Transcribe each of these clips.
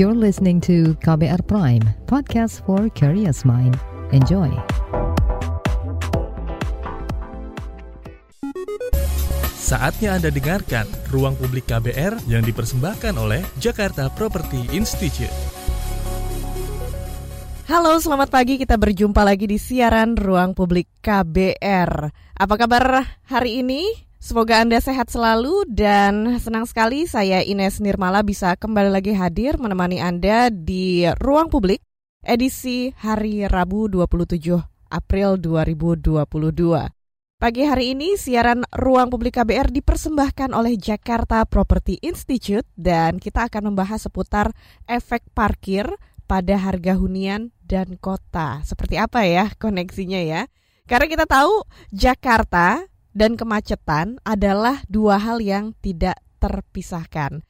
You're listening to KBR Prime, podcast for curious mind. Enjoy. Saatnya Anda dengarkan Ruang Publik KBR yang dipersembahkan oleh Jakarta Property Institute. Halo, selamat pagi. Kita berjumpa lagi di siaran Ruang Publik KBR. Apa kabar hari ini? Semoga Anda sehat selalu dan senang sekali saya Ines Nirmala bisa kembali lagi hadir menemani Anda di Ruang Publik edisi hari Rabu 27 April 2022. Pagi hari ini siaran Ruang Publik KBR dipersembahkan oleh Jakarta Property Institute dan kita akan membahas seputar efek parkir pada harga hunian dan kota. Seperti apa ya koneksinya ya? Karena kita tahu Jakarta dan kemacetan adalah dua hal yang tidak terpisahkan.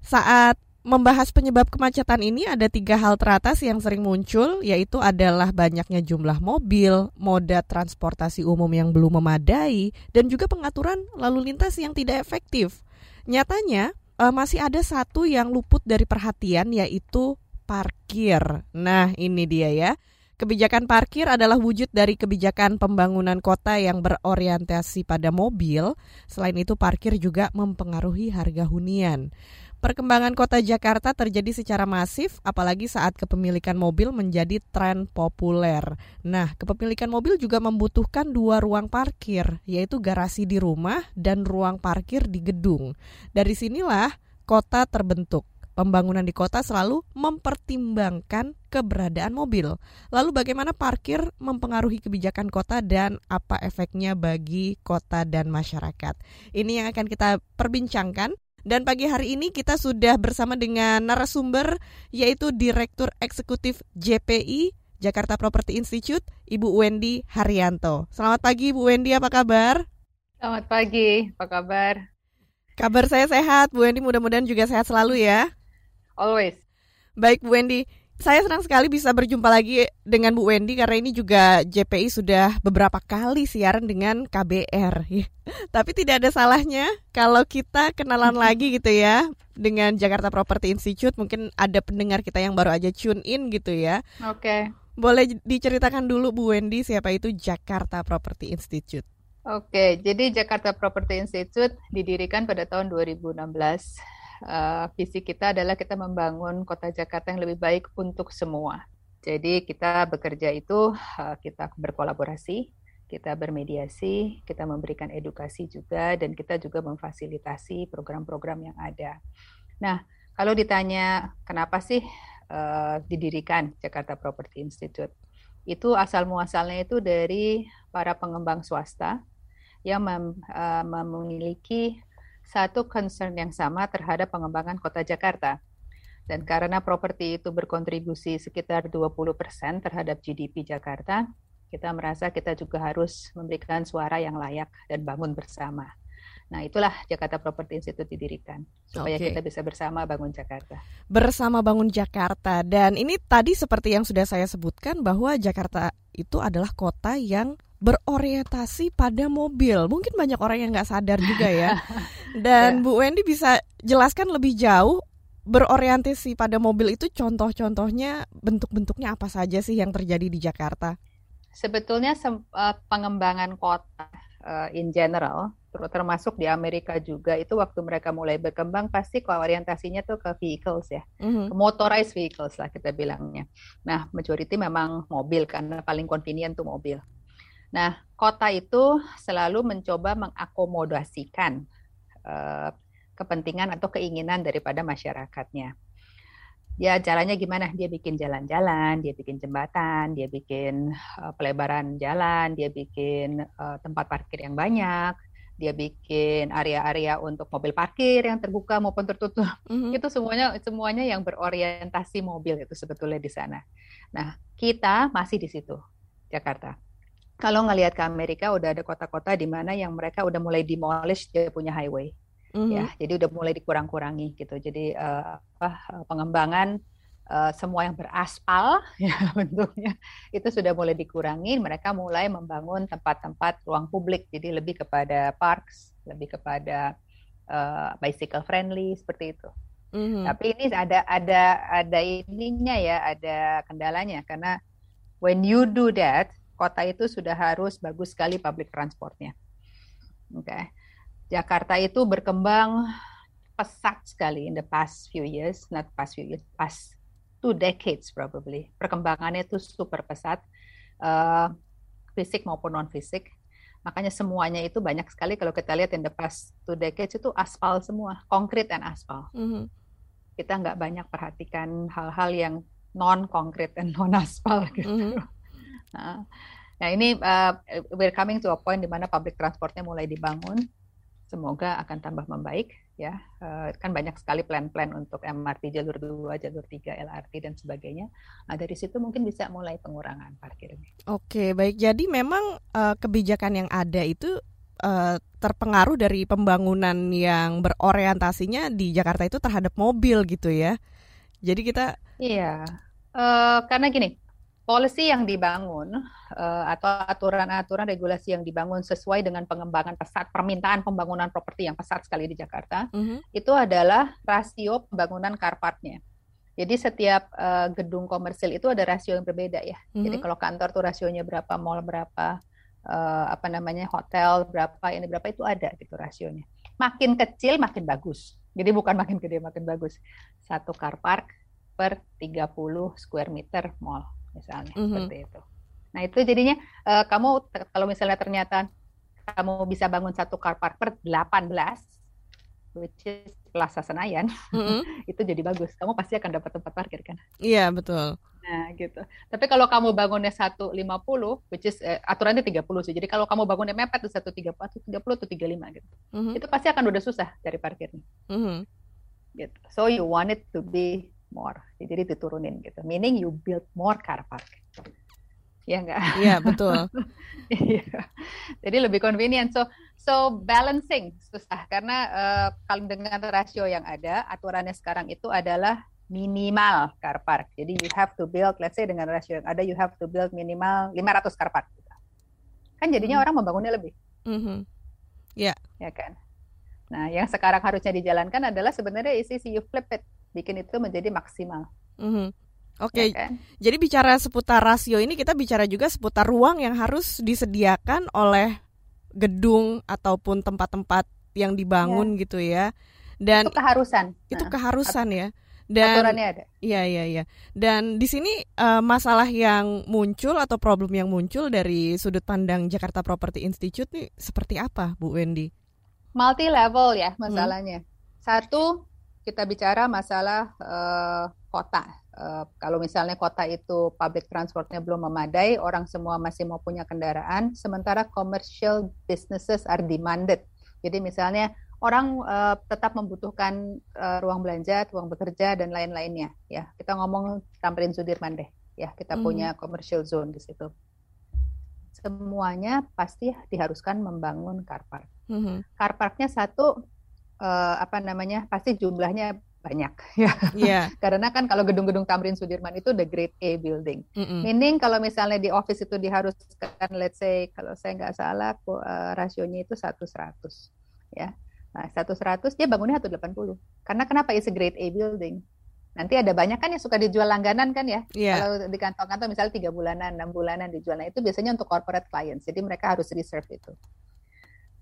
Saat membahas penyebab kemacetan ini ada tiga hal teratas yang sering muncul yaitu adalah banyaknya jumlah mobil, moda transportasi umum yang belum memadai, dan juga pengaturan lalu lintas yang tidak efektif. Nyatanya eh, masih ada satu yang luput dari perhatian yaitu parkir. Nah, ini dia ya. Kebijakan parkir adalah wujud dari kebijakan pembangunan kota yang berorientasi pada mobil. Selain itu, parkir juga mempengaruhi harga hunian. Perkembangan kota Jakarta terjadi secara masif, apalagi saat kepemilikan mobil menjadi tren populer. Nah, kepemilikan mobil juga membutuhkan dua ruang parkir, yaitu garasi di rumah dan ruang parkir di gedung. Dari sinilah kota terbentuk pembangunan di kota selalu mempertimbangkan keberadaan mobil. Lalu bagaimana parkir mempengaruhi kebijakan kota dan apa efeknya bagi kota dan masyarakat? Ini yang akan kita perbincangkan. Dan pagi hari ini kita sudah bersama dengan narasumber yaitu Direktur Eksekutif JPI Jakarta Property Institute, Ibu Wendy Haryanto. Selamat pagi Bu Wendy, apa kabar? Selamat pagi, apa kabar? Kabar saya sehat, Bu Wendy mudah-mudahan juga sehat selalu ya. Always. Baik Bu Wendy, saya senang sekali bisa berjumpa lagi dengan Bu Wendy karena ini juga JPI sudah beberapa kali siaran dengan KBR. Tapi tidak ada salahnya kalau kita kenalan lagi gitu ya dengan Jakarta Property Institute. Mungkin ada pendengar kita yang baru aja tune in gitu ya. Oke. Okay. Boleh diceritakan dulu Bu Wendy siapa itu Jakarta Property Institute? Oke, jadi Jakarta Property Institute didirikan pada tahun 2016 uh, visi kita adalah kita membangun kota Jakarta yang lebih baik untuk semua. Jadi kita bekerja itu uh, kita berkolaborasi, kita bermediasi, kita memberikan edukasi juga, dan kita juga memfasilitasi program-program yang ada. Nah, kalau ditanya kenapa sih uh, didirikan Jakarta Property Institute, itu asal muasalnya itu dari para pengembang swasta yang mem, memiliki satu concern yang sama terhadap pengembangan kota Jakarta. Dan karena properti itu berkontribusi sekitar 20% terhadap GDP Jakarta, kita merasa kita juga harus memberikan suara yang layak dan bangun bersama. Nah, itulah Jakarta Property Institute didirikan supaya okay. kita bisa bersama bangun Jakarta. Bersama bangun Jakarta dan ini tadi seperti yang sudah saya sebutkan bahwa Jakarta itu adalah kota yang berorientasi pada mobil. Mungkin banyak orang yang nggak sadar juga ya. Dan ya. Bu Wendy bisa jelaskan lebih jauh berorientasi pada mobil itu contoh-contohnya bentuk-bentuknya apa saja sih yang terjadi di Jakarta? Sebetulnya eh, pengembangan kota uh, in general, termasuk di Amerika juga itu waktu mereka mulai berkembang pasti orientasinya tuh ke vehicles ya, mm-hmm. ke motorized vehicles lah kita bilangnya. Nah, majority memang mobil karena paling convenient tuh mobil. Nah, kota itu selalu mencoba mengakomodasikan uh, kepentingan atau keinginan daripada masyarakatnya. Ya, caranya gimana? Dia bikin jalan-jalan, dia bikin jembatan, dia bikin uh, pelebaran jalan, dia bikin uh, tempat parkir yang banyak, dia bikin area-area untuk mobil parkir yang terbuka maupun tertutup. Mm-hmm. Itu semuanya semuanya yang berorientasi mobil itu sebetulnya di sana. Nah, kita masih di situ, Jakarta kalau ngelihat ke Amerika udah ada kota-kota di mana yang mereka udah mulai demolish dia punya highway. Mm-hmm. ya jadi udah mulai dikurang-kurangi gitu. Jadi uh, apa pengembangan uh, semua yang beraspal ya bentuknya itu sudah mulai dikurangi. Mereka mulai membangun tempat-tempat ruang publik. Jadi lebih kepada parks lebih kepada uh, bicycle friendly seperti itu. Mm-hmm. Tapi ini ada ada ada ininya ya, ada kendalanya. Karena when you do that, kota itu sudah harus bagus sekali public transportnya. Oke. Okay. Jakarta itu berkembang pesat sekali in the past few years, not past few years, past two decades probably. Perkembangannya itu super pesat, uh, fisik maupun non fisik. Makanya semuanya itu banyak sekali kalau kita lihat in the past two decades itu aspal semua, konkret dan aspal. Mm -hmm. Kita nggak banyak perhatikan hal-hal yang non konkret dan non aspal gitu. Mm -hmm. Nah, nah ini uh, we're coming to a point di mana public transportnya mulai dibangun semoga akan tambah membaik ya uh, kan banyak sekali plan-plan untuk MRT jalur 2, jalur 3, LRT dan sebagainya. Nah, dari situ mungkin bisa mulai pengurangan parkir ini. Oke, baik. Jadi memang uh, kebijakan yang ada itu uh, terpengaruh dari pembangunan yang berorientasinya di Jakarta itu terhadap mobil gitu ya. Jadi kita Iya. Uh, karena gini, policy yang dibangun uh, atau aturan-aturan regulasi yang dibangun sesuai dengan pengembangan pesat permintaan pembangunan properti yang pesat sekali di Jakarta mm -hmm. itu adalah rasio pembangunan car parknya. Jadi setiap uh, gedung komersil itu ada rasio yang berbeda ya. Mm -hmm. Jadi kalau kantor tuh rasionya berapa, mall berapa, uh, apa namanya hotel berapa, ini berapa itu ada gitu rasionya. Makin kecil makin bagus. Jadi bukan makin gede makin bagus. Satu car park per 30 square meter mall misalnya mm -hmm. seperti itu. Nah itu jadinya uh, kamu kalau misalnya ternyata kamu bisa bangun satu car park per 18 which is Plaza Senayan, mm-hmm. itu jadi bagus. Kamu pasti akan dapat tempat parkir kan? Iya betul. Nah gitu. Tapi kalau kamu bangunnya satu lima puluh, which is eh, aturannya puluh sih. Jadi kalau kamu bangunnya mepet tuh satu tiga puluh atau tiga lima gitu, mm-hmm. itu pasti akan udah susah cari parkirnya. Mm-hmm. Gitu. So you want it to be more. Jadi diturunin gitu. Meaning you build more car park. Ya enggak? Iya, betul. Iya. Jadi lebih convenient. So so balancing susah karena uh, kalau dengan rasio yang ada, aturannya sekarang itu adalah minimal car park. Jadi you have to build, let's say dengan rasio yang ada, you have to build minimal 500 car park. Kan jadinya hmm. orang membangunnya lebih. Mm -hmm. Ya. Yeah. Ya kan. Nah, yang sekarang harusnya dijalankan adalah sebenarnya isi you flip it bikin itu menjadi maksimal. Mm -hmm. Oke, okay. ya kan? jadi bicara seputar rasio ini kita bicara juga seputar ruang yang harus disediakan oleh gedung ataupun tempat-tempat yang dibangun ya. gitu ya. Dan itu keharusan. Itu nah, keharusan ya. Dan aturannya ada. Iya iya iya. Dan di sini uh, masalah yang muncul atau problem yang muncul dari sudut pandang Jakarta Property Institute nih seperti apa, Bu Wendy? Multi level ya masalahnya. Hmm. Satu kita bicara masalah uh, kota. Uh, kalau misalnya kota itu public transportnya belum memadai, orang semua masih mau punya kendaraan, sementara commercial businesses are demanded. Jadi misalnya orang uh, tetap membutuhkan uh, ruang belanja, ruang bekerja dan lain-lainnya. Ya, kita ngomong Tamrin Sudirman deh. Ya, kita mm. punya commercial zone di situ. Semuanya pasti diharuskan membangun car park. Mm -hmm. Car parknya satu uh, apa namanya pasti jumlahnya banyak ya. Yeah. Karena kan kalau gedung-gedung Tamrin Sudirman itu the Grade A building. Mm -hmm. Meaning kalau misalnya di office itu diharuskan let's say kalau saya nggak salah uh, rasionya itu satu seratus ya. Nah, satu seratus dia bangunnya satu delapan puluh Karena kenapa is a Grade A building? Nanti ada banyak kan yang suka dijual langganan kan ya. Yeah. Kalau di kantong-kantong misalnya tiga bulanan, enam bulanan dijual. Nah, itu biasanya untuk corporate clients. Jadi mereka harus reserve itu.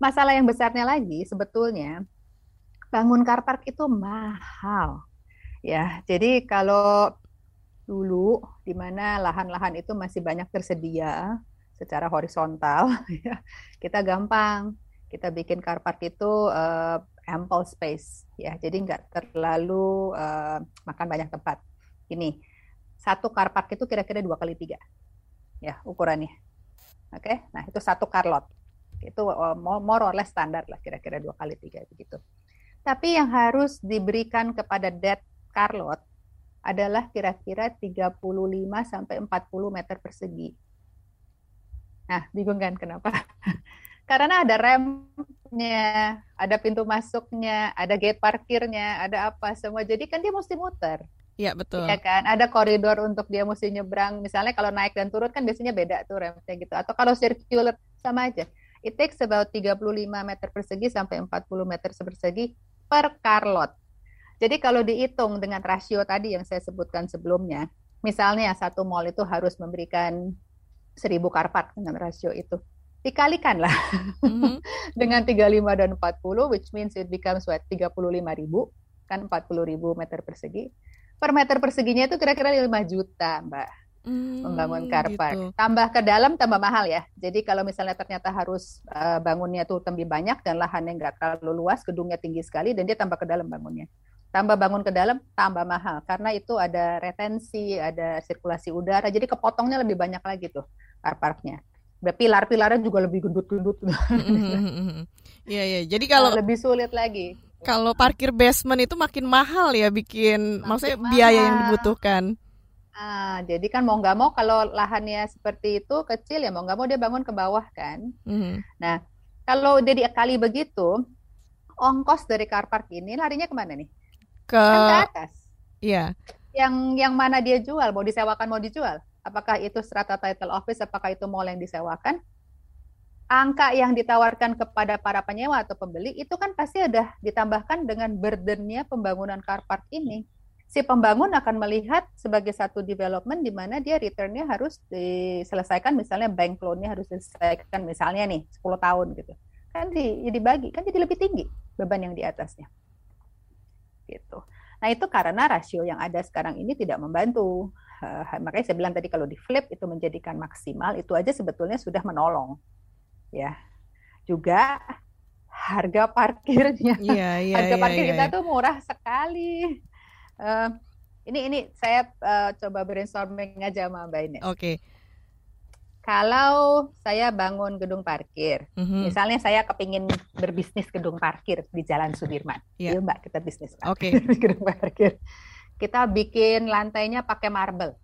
Masalah yang besarnya lagi sebetulnya bangun car park itu mahal. Ya, jadi kalau dulu di mana lahan-lahan itu masih banyak tersedia secara horizontal, ya, kita gampang kita bikin car park itu uh, ample space, ya. Jadi nggak terlalu uh, makan banyak tempat. Ini satu car park itu kira-kira dua kali tiga, ya ukurannya. Oke, okay? nah itu satu car lot itu uh, more or less standar lah kira-kira dua kali tiga begitu. Tapi yang harus diberikan kepada debt Carlot adalah kira-kira 35 sampai 40 meter persegi. Nah, bingung kan kenapa? Karena ada remnya, ada pintu masuknya, ada gate parkirnya, ada apa semua. Jadi kan dia mesti muter. Iya betul. Iya kan, ada koridor untuk dia mesti nyebrang. Misalnya kalau naik dan turun kan biasanya beda tuh remnya gitu. Atau kalau circular sama aja. It takes about 35 meter persegi sampai 40 meter persegi per car lot. Jadi kalau dihitung dengan rasio tadi yang saya sebutkan sebelumnya, misalnya satu mall itu harus memberikan seribu karpat dengan rasio itu. Dikalikan lah mm-hmm. dengan 35 dan 40, which means it becomes what, 35 ribu, kan 40 ribu meter persegi. Per meter perseginya itu kira-kira 5 juta, Mbak. Hmm, membangun karpark. Gitu. Tambah ke dalam tambah mahal ya. Jadi kalau misalnya ternyata harus uh, bangunnya tuh lebih banyak dan lahannya nggak terlalu luas, gedungnya tinggi sekali dan dia tambah ke dalam bangunnya tambah bangun ke dalam tambah mahal karena itu ada retensi, ada sirkulasi udara, jadi kepotongnya lebih banyak lagi tuh car parknya. Pilar-pilarnya juga lebih gendut-gendut. Iya iya. Jadi kalau lebih sulit lagi. Kalau parkir basement itu makin mahal ya bikin, makin maksudnya mahal. biaya yang dibutuhkan. Ah, jadi kan mau nggak mau kalau lahannya seperti itu kecil ya mau nggak mau dia bangun ke bawah kan. Mm-hmm. Nah kalau udah dikali begitu, ongkos dari car park ini larinya ke mana nih? ke, kan ke atas. Iya. Yang yang mana dia jual, mau disewakan mau dijual? Apakah itu strata title office, apakah itu mall yang disewakan? Angka yang ditawarkan kepada para penyewa atau pembeli itu kan pasti ada ditambahkan dengan burdennya pembangunan car park ini. Si pembangun akan melihat sebagai satu development di mana dia returnnya harus diselesaikan, misalnya bank loan-nya harus diselesaikan misalnya nih 10 tahun gitu. Kan di, dibagi, kan jadi lebih tinggi beban yang di atasnya gitu. Nah itu karena rasio yang ada sekarang ini tidak membantu. Uh, makanya saya bilang tadi kalau di flip itu menjadikan maksimal itu aja sebetulnya sudah menolong, ya. Juga harga parkirnya, yeah, yeah, harga yeah, parkir yeah, kita yeah. tuh murah sekali. Uh, ini ini saya uh, coba brainstorming aja sama Mbak Ines. Oke. Okay kalau saya bangun gedung parkir, mm-hmm. misalnya saya kepingin berbisnis gedung parkir di Jalan Sudirman, yeah. yuk Mbak kita bisnis Oke. Okay. gedung parkir. Kita bikin lantainya pakai marble.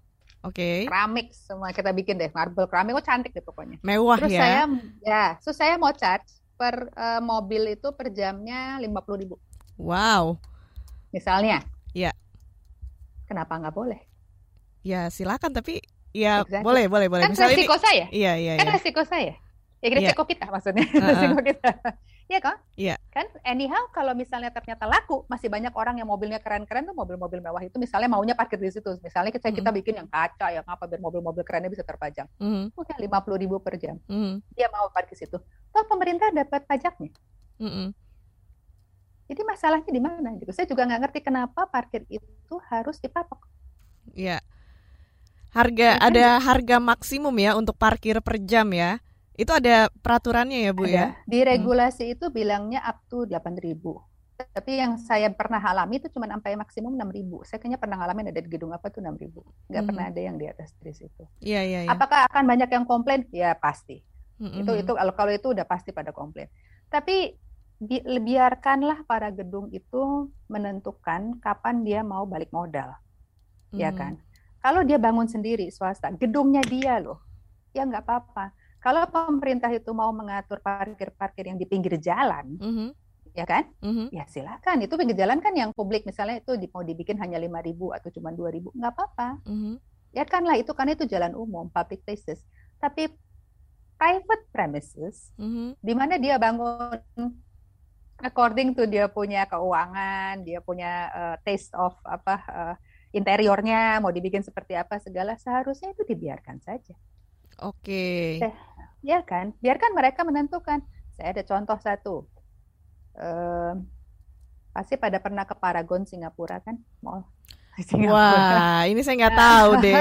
Oke. Okay. Keramik semua kita bikin deh, marble keramik, oh cantik deh pokoknya. Mewah terus ya. saya, ya, terus saya mau charge per uh, mobil itu per jamnya lima puluh ribu. Wow. Misalnya. Iya. Kenapa nggak boleh? Ya silakan tapi Iya, exactly. boleh, boleh, boleh. Kan Misalnya resiko ini, saya. Iya, iya, Kan iya. resiko saya. Ya resiko yeah. kita maksudnya. Uh -uh. resiko kita. Iya kan? Iya. Kan anyhow kalau misalnya ternyata laku, masih banyak orang yang mobilnya keren-keren tuh mobil-mobil mewah itu misalnya maunya parkir di situ. Misalnya kita, kita bikin yang kaca, yang apa biar mobil-mobil kerennya bisa terpajang. Mm -hmm. lima puluh ribu per jam. Mm -hmm. Dia mau parkir situ. Toh pemerintah dapat pajaknya. Mm -hmm. Jadi masalahnya di mana gitu. Saya juga nggak ngerti kenapa parkir itu harus dipatok. Iya. Harga ya, ada harga maksimum ya untuk parkir per jam ya. Itu ada peraturannya ya, Bu ada. ya? Di regulasi hmm. itu bilangnya up to 8.000. Tapi yang saya pernah alami itu cuma sampai maksimum 6.000. Saya kayaknya pernah ngalamin ada di gedung apa tuh 6.000. Nggak hmm. pernah ada yang di atas dari situ. Iya, iya, iya. Apakah akan banyak yang komplain? Ya pasti. Hmm. Itu itu kalau kalau itu udah pasti pada komplain. Tapi bi biarkanlah para gedung itu menentukan kapan dia mau balik modal. Ya kan? Kalau dia bangun sendiri swasta, gedungnya dia loh, ya nggak apa-apa. Kalau pemerintah itu mau mengatur parkir-parkir yang di pinggir jalan, mm -hmm. ya kan? Mm -hmm. Ya silakan. Itu pinggir jalan kan yang publik misalnya itu mau dibikin hanya lima ribu atau cuma dua ribu, nggak apa-apa. Mm -hmm. Ya kan lah itu kan itu jalan umum, public places. Tapi private premises, mm -hmm. di mana dia bangun according to dia punya keuangan, dia punya uh, taste of apa uh, interiornya mau dibikin seperti apa segala seharusnya itu dibiarkan saja. Oke. Okay. Ya kan, biarkan mereka menentukan. Saya ada contoh satu. Uh, pasti pada pernah ke Paragon Singapura kan, mall. Singapura. Wah, ini saya nggak tahu deh.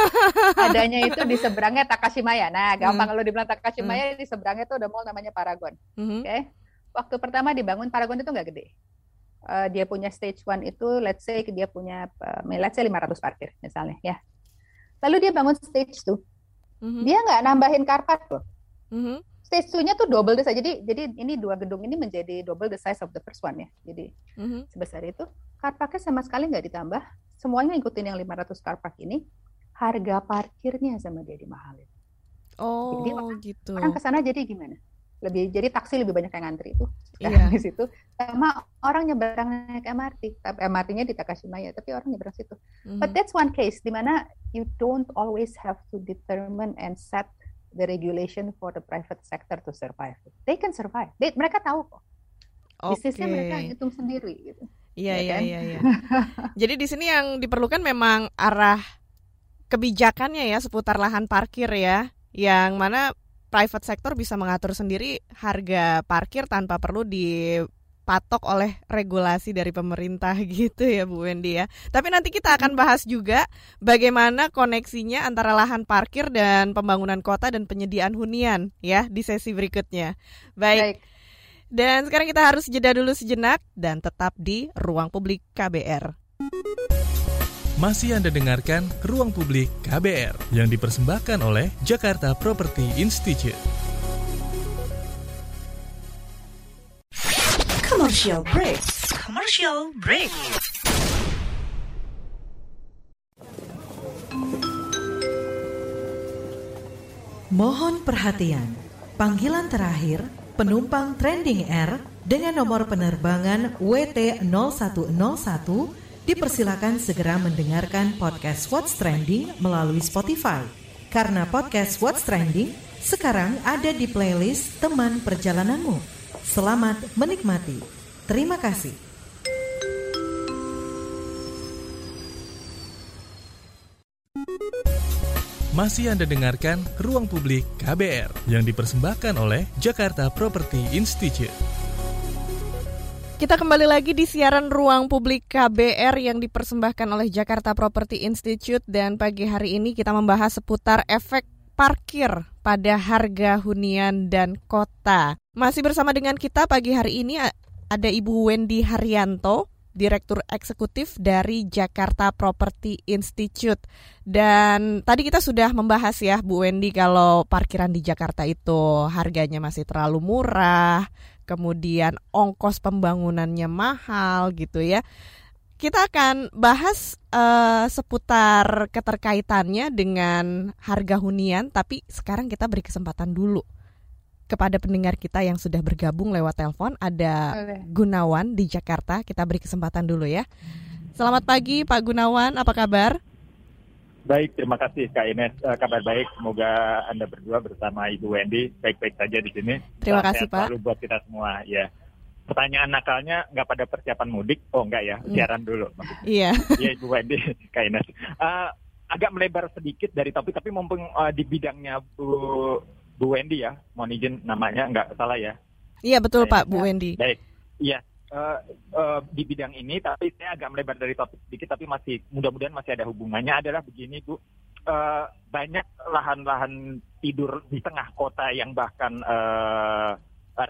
Adanya itu di seberangnya Takashimaya. Nah, gampang hmm. kalau dibilang Takashimaya hmm. di seberangnya itu udah mall namanya Paragon. Hmm. Oke. Okay? Waktu pertama dibangun Paragon itu nggak gede uh, dia punya stage one itu let's say dia punya uh, let's say 500 parkir misalnya ya. Lalu dia bangun stage two. Mm-hmm. Dia nggak nambahin karpet loh. Mm-hmm. Stage two-nya tuh double the size. Jadi jadi ini dua gedung ini menjadi double the size of the first one ya. Jadi mm-hmm. sebesar itu. Karpaknya sama sekali nggak ditambah. Semuanya ikutin yang 500 karpak ini. Harga parkirnya sama dia dimahalin. Oh, jadi orang, gitu. Orang ke sana jadi gimana? Lebih jadi taksi lebih banyak yang ngantri itu yeah. di situ sama orang nyebrang naik MRT tapi MRT-nya di Takashimaya tapi orang nyebrang situ mm. but that's one case di mana you don't always have to determine and set the regulation for the private sector to survive they can survive they, mereka tahu kok okay. bisnisnya mereka hitung sendiri gitu Iya, ya iya, kan? iya, iya. Jadi di sini yang diperlukan memang arah kebijakannya ya seputar lahan parkir ya, yang mana private sector bisa mengatur sendiri harga parkir tanpa perlu di patok oleh regulasi dari pemerintah gitu ya Bu Wendy ya. Tapi nanti kita akan bahas juga bagaimana koneksinya antara lahan parkir dan pembangunan kota dan penyediaan hunian ya di sesi berikutnya. Baik. Baik. Dan sekarang kita harus jeda dulu sejenak dan tetap di ruang publik KBR. Masih Anda dengarkan Ruang Publik KBR yang dipersembahkan oleh Jakarta Property Institute. Commercial break. Commercial break. Mohon perhatian. Panggilan terakhir penumpang Trending Air dengan nomor penerbangan WT0101 dipersilakan segera mendengarkan podcast What's Trending melalui Spotify. Karena podcast What's Trending sekarang ada di playlist teman perjalananmu. Selamat menikmati. Terima kasih. Masih Anda dengarkan Ruang Publik KBR yang dipersembahkan oleh Jakarta Property Institute. Kita kembali lagi di siaran Ruang Publik KBR yang dipersembahkan oleh Jakarta Property Institute dan pagi hari ini kita membahas seputar efek parkir pada harga hunian dan kota. Masih bersama dengan kita pagi hari ini ada Ibu Wendy Haryanto, Direktur Eksekutif dari Jakarta Property Institute. Dan tadi kita sudah membahas ya Bu Wendy kalau parkiran di Jakarta itu harganya masih terlalu murah, kemudian ongkos pembangunannya mahal gitu ya. Kita akan bahas uh, seputar keterkaitannya dengan harga hunian, tapi sekarang kita beri kesempatan dulu kepada pendengar kita yang sudah bergabung lewat telepon. Ada Gunawan di Jakarta. Kita beri kesempatan dulu ya. Selamat pagi Pak Gunawan, apa kabar? Baik, terima kasih Kak Ines. Uh, kabar baik, semoga Anda berdua bersama Ibu Wendy baik-baik saja di sini. Terima kasih Pak. Selalu buat kita semua, ya. Pertanyaan nakalnya nggak pada persiapan mudik? Oh enggak ya, hmm. siaran dulu. Iya. Iya Ibu Wendy, Kak Ines. Uh, agak melebar sedikit dari topik, tapi mumpung uh, di bidangnya Bu Bu Wendy ya, mohon izin namanya nggak salah ya. Iya betul saya, Pak, Bu Wendy. Baik, iya uh, di bidang ini, tapi saya agak melebar dari topik sedikit, tapi masih mudah-mudahan masih ada hubungannya. Adalah begini Bu, uh, banyak lahan-lahan tidur di tengah kota yang bahkan uh,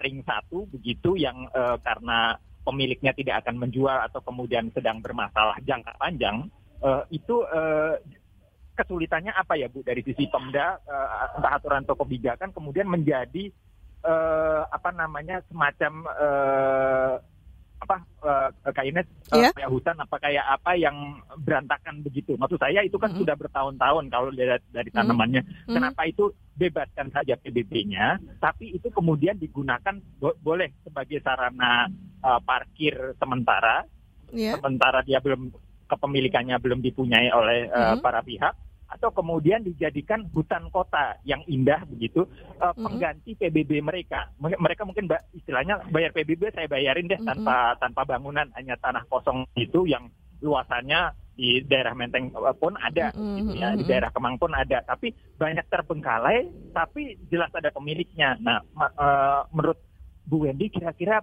ring satu begitu, yang uh, karena pemiliknya tidak akan menjual atau kemudian sedang bermasalah jangka panjang, uh, itu uh, kesulitannya apa ya Bu dari sisi Pemda uh, entah aturan atau kebijakan kemudian menjadi uh, apa namanya semacam apa uh, Kak Ines yeah. kayak hutan apa kayak apa yang berantakan begitu. Maksud saya itu kan mm -hmm. sudah bertahun-tahun kalau dari, dari tanamannya. Mm -hmm. Kenapa itu bebaskan saja PBB-nya, tapi itu kemudian digunakan bo boleh sebagai sarana uh, parkir sementara. Yeah. Sementara dia belum kepemilikannya belum dipunyai oleh uh, mm-hmm. para pihak atau kemudian dijadikan hutan kota yang indah begitu uh, pengganti PBB mereka. Mereka mungkin istilahnya bayar PBB saya bayarin deh tanpa tanpa bangunan hanya tanah kosong itu yang luasannya di daerah Menteng eh, pun ada mm-hmm. gitu ya, di daerah Kemang pun ada, tapi banyak terbengkalai tapi jelas ada pemiliknya. Nah, uh, menurut Bu Wendy kira-kira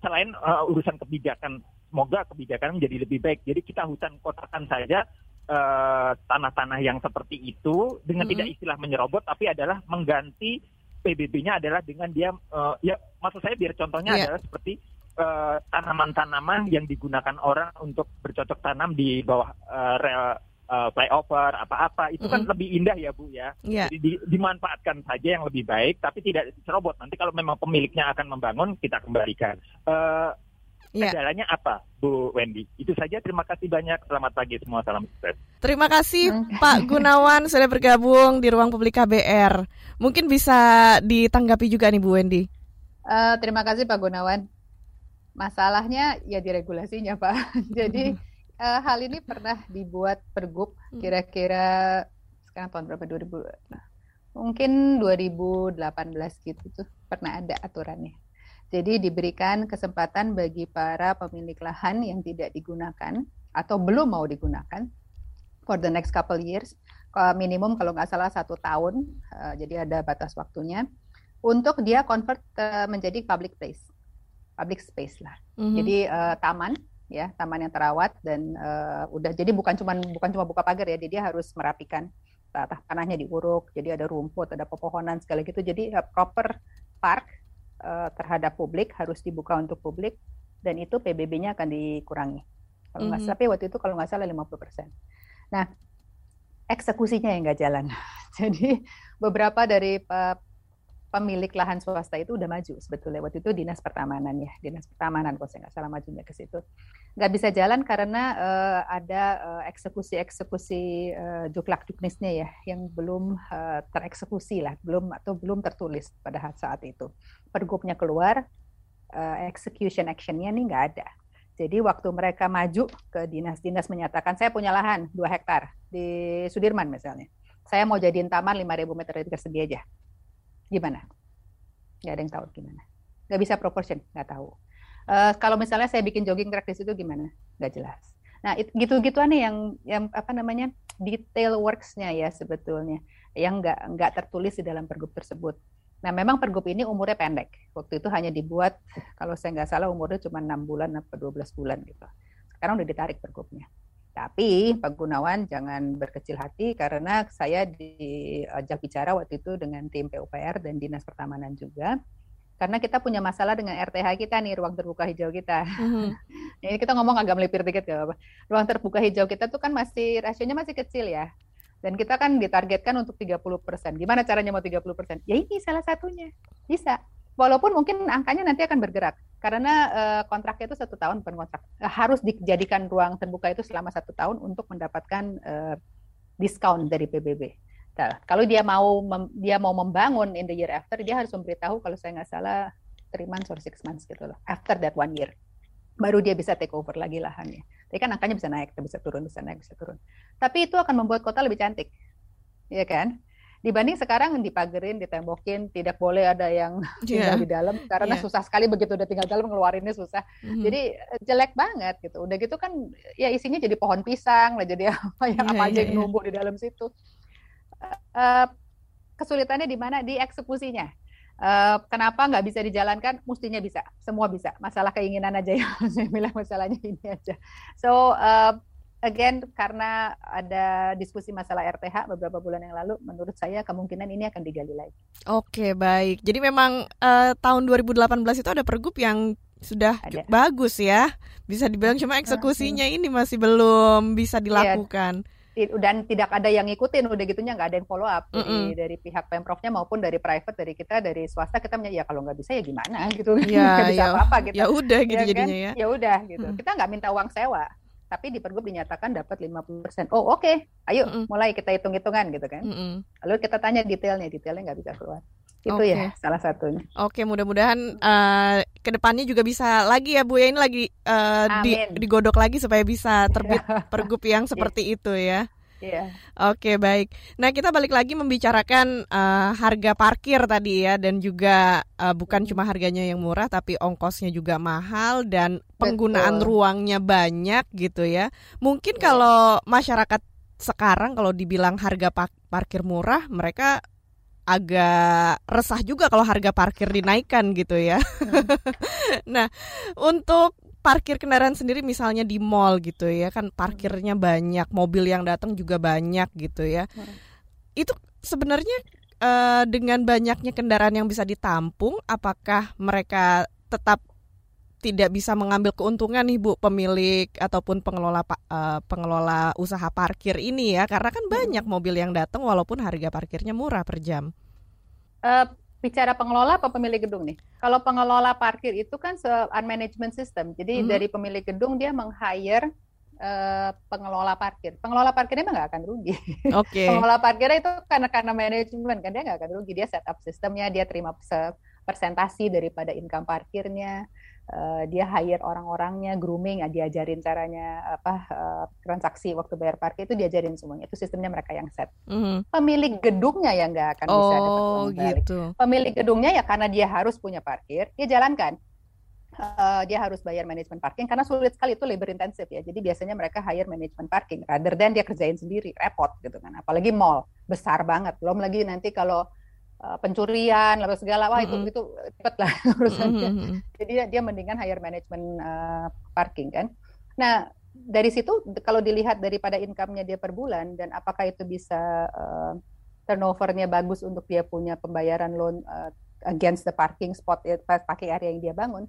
selain uh, urusan kebijakan semoga kebijakan menjadi lebih baik. Jadi kita hutan kotakan saja tanah tanah-tanah yang seperti itu dengan mm -hmm. tidak istilah menyerobot, tapi adalah mengganti PBB-nya adalah dengan dia uh, ya maksud saya biar contohnya yeah. adalah seperti tanaman-tanaman uh, yang digunakan orang untuk bercocok tanam di bawah uh, rel uh, flyover apa-apa itu mm -hmm. kan lebih indah ya Bu ya. Yeah. Jadi di, dimanfaatkan saja yang lebih baik tapi tidak serobot. Nanti kalau memang pemiliknya akan membangun kita kembalikan. Uh, Ya. Kendalanya apa, Bu Wendy? Itu saja. Terima kasih banyak. Selamat pagi semua. Salam sukses. Terima kasih Pak Gunawan sudah bergabung di ruang publik KBR. Mungkin bisa ditanggapi juga nih Bu Wendy. Uh, terima kasih Pak Gunawan. Masalahnya ya di regulasinya Pak. Jadi uh, hal ini pernah dibuat pergub hmm. kira-kira sekarang tahun berapa 2000 mungkin 2018 gitu tuh pernah ada aturannya Jadi diberikan kesempatan bagi para pemilik lahan yang tidak digunakan atau belum mau digunakan for the next couple years, minimum kalau nggak salah satu tahun, uh, jadi ada batas waktunya, untuk dia convert uh, menjadi public place, public space lah. Mm-hmm. Jadi uh, taman, ya taman yang terawat dan uh, udah jadi bukan cuma bukan cuma buka pagar ya, jadi dia harus merapikan tanahnya diuruk, jadi ada rumput, ada pepohonan segala gitu, jadi uh, proper park uh, terhadap publik harus dibuka untuk publik dan itu PBB-nya akan dikurangi. Kalau nggak mm -hmm. salah, waktu itu kalau nggak salah 50%. Nah, eksekusinya yang nggak jalan. Jadi beberapa dari pemilik lahan swasta itu udah maju sebetulnya waktu itu dinas pertamanan ya dinas pertamanan kalau saya nggak salah majunya ke situ nggak bisa jalan karena uh, ada uh, eksekusi-eksekusi uh, juklak juknisnya ya yang belum uh, tereksekusi lah belum atau belum tertulis pada saat itu pergubnya keluar uh, execution actionnya nih nggak ada jadi waktu mereka maju ke dinas-dinas menyatakan saya punya lahan 2 hektar di Sudirman misalnya saya mau jadiin taman 5.000 meter persegi aja Gimana? Nggak ada yang tahu gimana. Nggak bisa proportion, nggak tahu. Uh, kalau misalnya saya bikin jogging track di situ gimana? Nggak jelas. Nah, gitu-gituan nih yang yang apa namanya detail works-nya ya sebetulnya yang nggak nggak tertulis di dalam pergub tersebut. Nah, memang pergub ini umurnya pendek. Waktu itu hanya dibuat kalau saya nggak salah umurnya cuma enam bulan atau 12 bulan gitu. Sekarang udah ditarik pergubnya. Tapi Pak Gunawan jangan berkecil hati karena saya diajak bicara waktu itu dengan tim PUPR dan Dinas Pertamanan juga. Karena kita punya masalah dengan RTH kita nih, ruang terbuka hijau kita. Mm-hmm. Ini kita ngomong agak melipir dikit ya, apa. Ruang terbuka hijau kita tuh kan masih rasionya masih kecil ya. Dan kita kan ditargetkan untuk 30%. Gimana caranya mau 30%? Ya ini salah satunya. Bisa walaupun mungkin angkanya nanti akan bergerak karena uh, kontraknya itu satu tahun bukan kontrak uh, harus dijadikan ruang terbuka itu selama satu tahun untuk mendapatkan uh, diskon dari PBB. Nah, kalau dia mau dia mau membangun in the year after dia harus memberitahu kalau saya nggak salah three months or six months gitu loh after that one year baru dia bisa take over lagi lahannya. Tapi kan angkanya bisa naik, bisa turun, bisa naik, bisa turun. Tapi itu akan membuat kota lebih cantik, ya kan? dibanding sekarang dipagerin, ditembokin, tidak boleh ada yang tinggal yeah. di dalam karena yeah. susah sekali begitu udah tinggal dalam ngeluarinnya susah. Mm-hmm. Jadi eh, jelek banget gitu. Udah gitu kan ya isinya jadi pohon pisang lah jadi apa yang yeah, apa aja yeah, yang yeah. numbuh di dalam situ. Uh, kesulitannya di mana di eksekusinya. Uh, kenapa nggak bisa dijalankan? Mestinya bisa, semua bisa. Masalah keinginan aja ya, saya bilang masalahnya ini aja. So uh, again karena ada diskusi masalah RTH beberapa bulan yang lalu, menurut saya kemungkinan ini akan digali lagi. Oke, baik. Jadi memang uh, tahun 2018 itu ada pergub yang sudah ada. bagus ya. Bisa dibilang cuma eksekusinya ini masih belum bisa iya. dilakukan. Dan tidak ada yang ngikutin udah gitunya nggak ada yang follow up mm -hmm. dari, dari pihak pemprovnya maupun dari private dari kita dari swasta kita punya ya kalau nggak bisa ya gimana gitu ya, bisa ya, apa apa gitu ya udah gitu ya, jadinya kan? ya ya udah gitu mm. kita nggak minta uang sewa tapi di pergub dinyatakan dapat 50%. Oh, oke. Okay. Ayo mm -mm. mulai kita hitung-hitungan gitu kan. Mm -mm. Lalu kita tanya detailnya, detailnya nggak bisa keluar. Itu okay. ya salah satunya. Oke, okay, mudah-mudahan uh, ke depannya juga bisa lagi ya Bu ya ini lagi uh, di, digodok lagi supaya bisa terbit pergub yang seperti itu ya. Iya. Oke baik. Nah kita balik lagi membicarakan uh, harga parkir tadi ya dan juga uh, bukan cuma harganya yang murah tapi ongkosnya juga mahal dan penggunaan Betul. ruangnya banyak gitu ya. Mungkin ya. kalau masyarakat sekarang kalau dibilang harga parkir murah mereka agak resah juga kalau harga parkir dinaikkan gitu ya. Hmm. nah untuk parkir kendaraan sendiri misalnya di mall gitu ya kan parkirnya banyak mobil yang datang juga banyak gitu ya hmm. itu sebenarnya uh, dengan banyaknya kendaraan yang bisa ditampung apakah mereka tetap tidak bisa mengambil keuntungan nih Bu pemilik ataupun pengelola uh, pengelola usaha parkir ini ya karena kan banyak mobil yang datang walaupun harga parkirnya murah per jam. Uh, bicara pengelola apa pemilik gedung nih? Kalau pengelola parkir itu kan unmanagement system. Jadi mm -hmm. dari pemilik gedung dia meng-hire uh, pengelola parkir. Pengelola parkirnya memang nggak akan rugi. Oke. Okay. pengelola parkirnya itu karena karena manajemen kan dia nggak akan rugi. Dia setup sistemnya, dia terima persentasi daripada income parkirnya. Uh, dia hire orang-orangnya, grooming, diajarin caranya apa uh, transaksi waktu bayar parkir itu diajarin semuanya. Itu sistemnya mereka yang set. Mm-hmm. Pemilik gedungnya yang nggak akan oh, bisa dapat uang gitu. Pemilik gedungnya ya karena dia harus punya parkir, dia jalankan. Uh, dia harus bayar manajemen parking karena sulit sekali itu labor intensif ya. Jadi biasanya mereka hire manajemen parking rather than dia kerjain sendiri, repot gitu kan. Apalagi mall besar banget. Belum lagi nanti kalau pencurian lalu segala wah mm -hmm. itu itu cepet lah urusannya. Mm -hmm. Jadi dia, mendingan hire manajemen uh, parking kan. Nah dari situ kalau dilihat daripada income-nya dia per bulan dan apakah itu bisa uh, turnovernya bagus untuk dia punya pembayaran loan uh, against the parking spot parking area yang dia bangun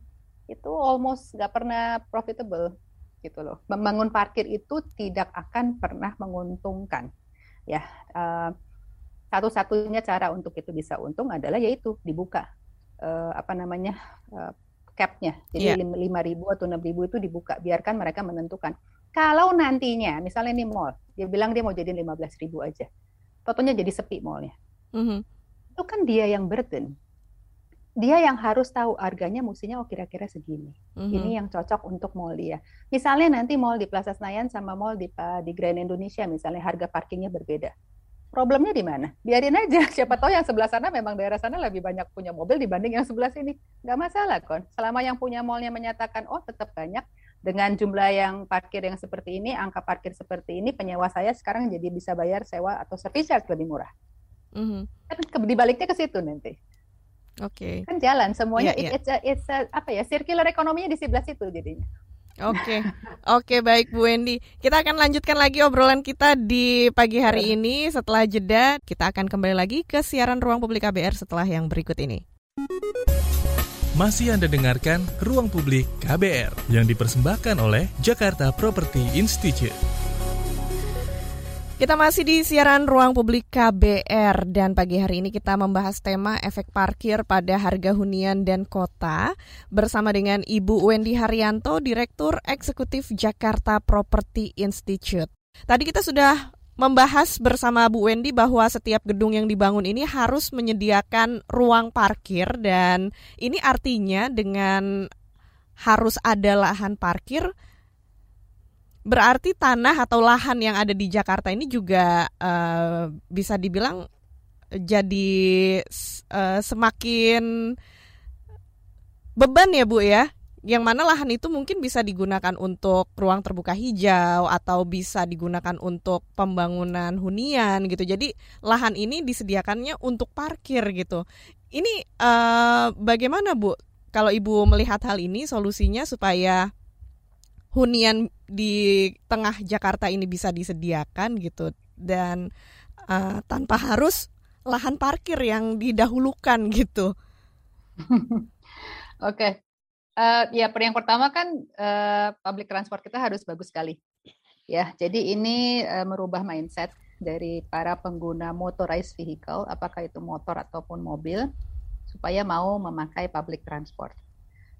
itu almost nggak pernah profitable gitu loh. Membangun parkir itu tidak akan pernah menguntungkan ya. Uh, satu-satunya cara untuk itu bisa untung adalah yaitu dibuka uh, apa namanya uh, capnya. Jadi yeah. lima ribu atau enam ribu itu dibuka biarkan mereka menentukan. Kalau nantinya misalnya ini mall dia bilang dia mau jadi lima belas ribu aja. Totonya jadi sepi mallnya. Mm -hmm. itu kan dia yang burden. Dia yang harus tahu harganya mestinya oh kira-kira segini. Mm -hmm. ini yang cocok untuk mall dia. Misalnya nanti mall di Plaza Senayan sama mall di di Grand Indonesia misalnya harga parkingnya berbeda problemnya di mana? Biarin aja, siapa tahu yang sebelah sana memang daerah sana lebih banyak punya mobil dibanding yang sebelah sini. Nggak masalah kon. Selama yang punya mallnya menyatakan, oh tetap banyak, dengan jumlah yang parkir yang seperti ini, angka parkir seperti ini, penyewa saya sekarang jadi bisa bayar sewa atau service charge lebih murah. Mm-hmm. Kan dibaliknya ke situ nanti. Oke. Okay. Kan jalan semuanya. Yeah, yeah. It's a, it's a, apa ya? Circular ekonominya di sebelah situ jadinya. Oke, oke baik Bu Wendy. Kita akan lanjutkan lagi obrolan kita di pagi hari ini setelah jeda. Kita akan kembali lagi ke siaran ruang publik KBR setelah yang berikut ini. Masih Anda dengarkan Ruang Publik KBR yang dipersembahkan oleh Jakarta Property Institute. Kita masih di siaran ruang publik KBR dan pagi hari ini kita membahas tema efek parkir pada harga hunian dan kota bersama dengan Ibu Wendy Haryanto, Direktur Eksekutif Jakarta Property Institute. Tadi kita sudah membahas bersama Bu Wendy bahwa setiap gedung yang dibangun ini harus menyediakan ruang parkir dan ini artinya dengan harus ada lahan parkir Berarti tanah atau lahan yang ada di Jakarta ini juga uh, bisa dibilang jadi uh, semakin beban ya Bu ya. Yang mana lahan itu mungkin bisa digunakan untuk ruang terbuka hijau atau bisa digunakan untuk pembangunan hunian gitu. Jadi lahan ini disediakannya untuk parkir gitu. Ini uh, bagaimana Bu? Kalau Ibu melihat hal ini solusinya supaya hunian di tengah Jakarta ini bisa disediakan gitu dan uh, tanpa harus lahan parkir yang didahulukan gitu. Oke, okay. uh, eh, ya yang pertama kan uh, public transport kita harus bagus sekali, ya. Jadi ini uh, merubah mindset dari para pengguna motorized vehicle, apakah itu motor ataupun mobil, supaya mau memakai public transport.